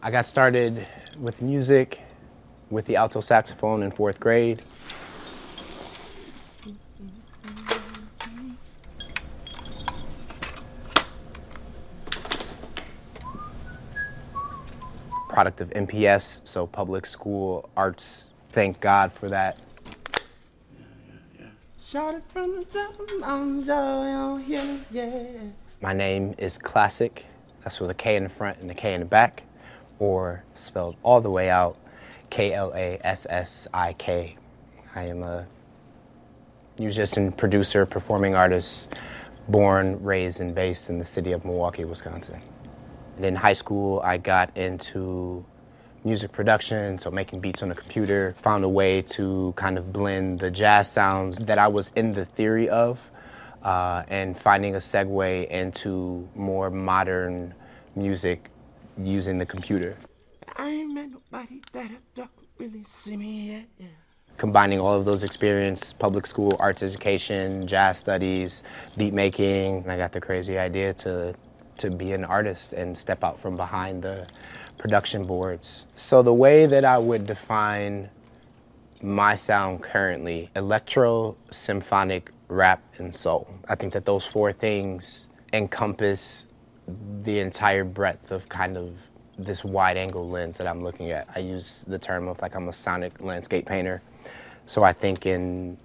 I got started with music with the alto saxophone in fourth grade. Product of MPS, so public school arts. Thank God for that. My name is Klassik. That's with a K in the front and a K in the back, or spelled all the way out, K L A S S I K. I am a musician, producer, performing artist, born, raised, and based in the city of Milwaukee, Wisconsin. And in high school, I got into music production, so making beats on a computer, found a way to kind of blend the jazz sounds that I was in the theory of uh, and finding a segue into more modern music using the computer. I ain't met nobody that don't really see me yet. Yeah. Combining all of those experiences, public school, arts education, jazz studies, beat making, I got the crazy idea to to be an artist and step out from behind the production boards. So the way that I would define my sound currently, electro, symphonic, rap, and soul. I think that those four things encompass the entire breadth of kind of this wide angle lens that I'm looking at. I use the term of like I'm a sonic landscape painter. So I think in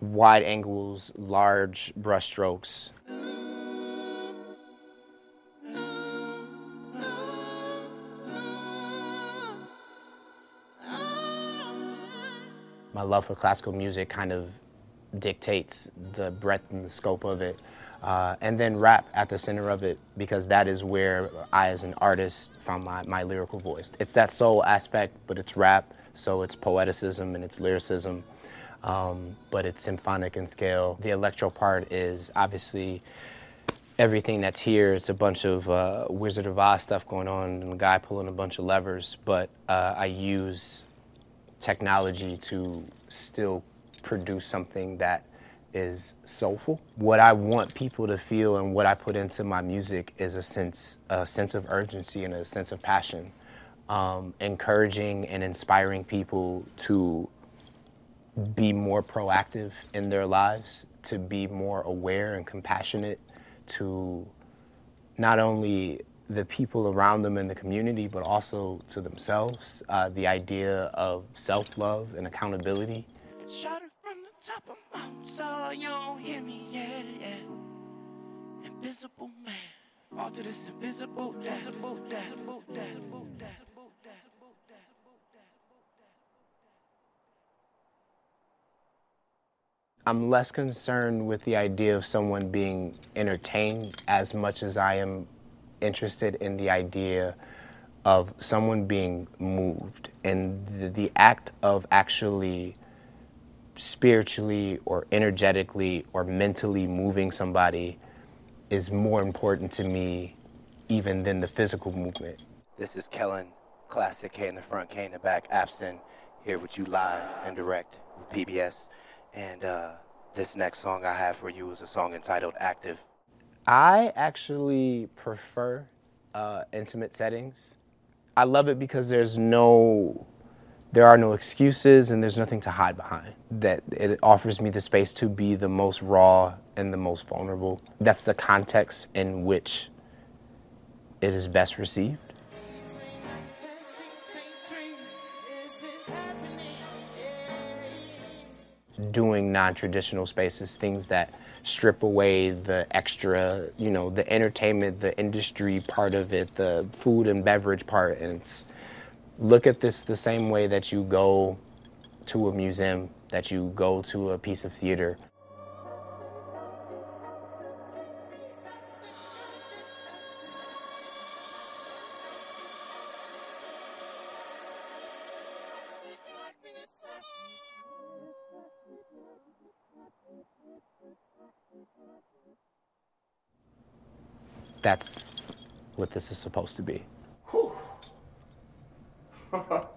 wide angles, large brushstrokes, my love for classical music kind of dictates the breadth and the scope of it. Uh, and then rap at the center of it because that is where I, as an artist, found my, my lyrical voice. It's that soul aspect, but it's rap, so it's poeticism and it's lyricism, um, but it's symphonic in scale. The electro part is obviously everything that's here. It's a bunch of uh, Wizard of Oz stuff going on and a guy pulling a bunch of levers, but uh, I use technology to still produce something that is soulful. What I want people to feel and what I put into my music is a sense, a sense of urgency and a sense of passion, um, encouraging and inspiring people to be more proactive in their lives, to be more aware and compassionate, to not only the people around them in the community, but also to themselves. Uh, the idea of self love and accountability. So you don't hear me, yeah, yeah. Invisible man, fall to this invisible, invisible, invisible, invisible, I'm less concerned with the idea of someone being entertained as much as I am interested in the idea of someone being moved and the, the act of actually spiritually or energetically or mentally moving somebody is more important to me even than the physical movement. This is Kellen, Klassik K in the front, K in the back, Abston, here with you live and direct with PBS. And uh, this next song I have for you is a song entitled Active. I actually prefer uh, intimate settings. I love it because there's no, there are no excuses and there's nothing to hide behind. That it offers me the space to be the most raw and the most vulnerable. That's the context in which it is best received. Doing non-traditional spaces, things that strip away the extra, you know, the entertainment, the industry part of it, the food and beverage part, and it's look at this the same way that you go to a museum, that you go to a piece of theater. That's what this is supposed to be. 哈 哈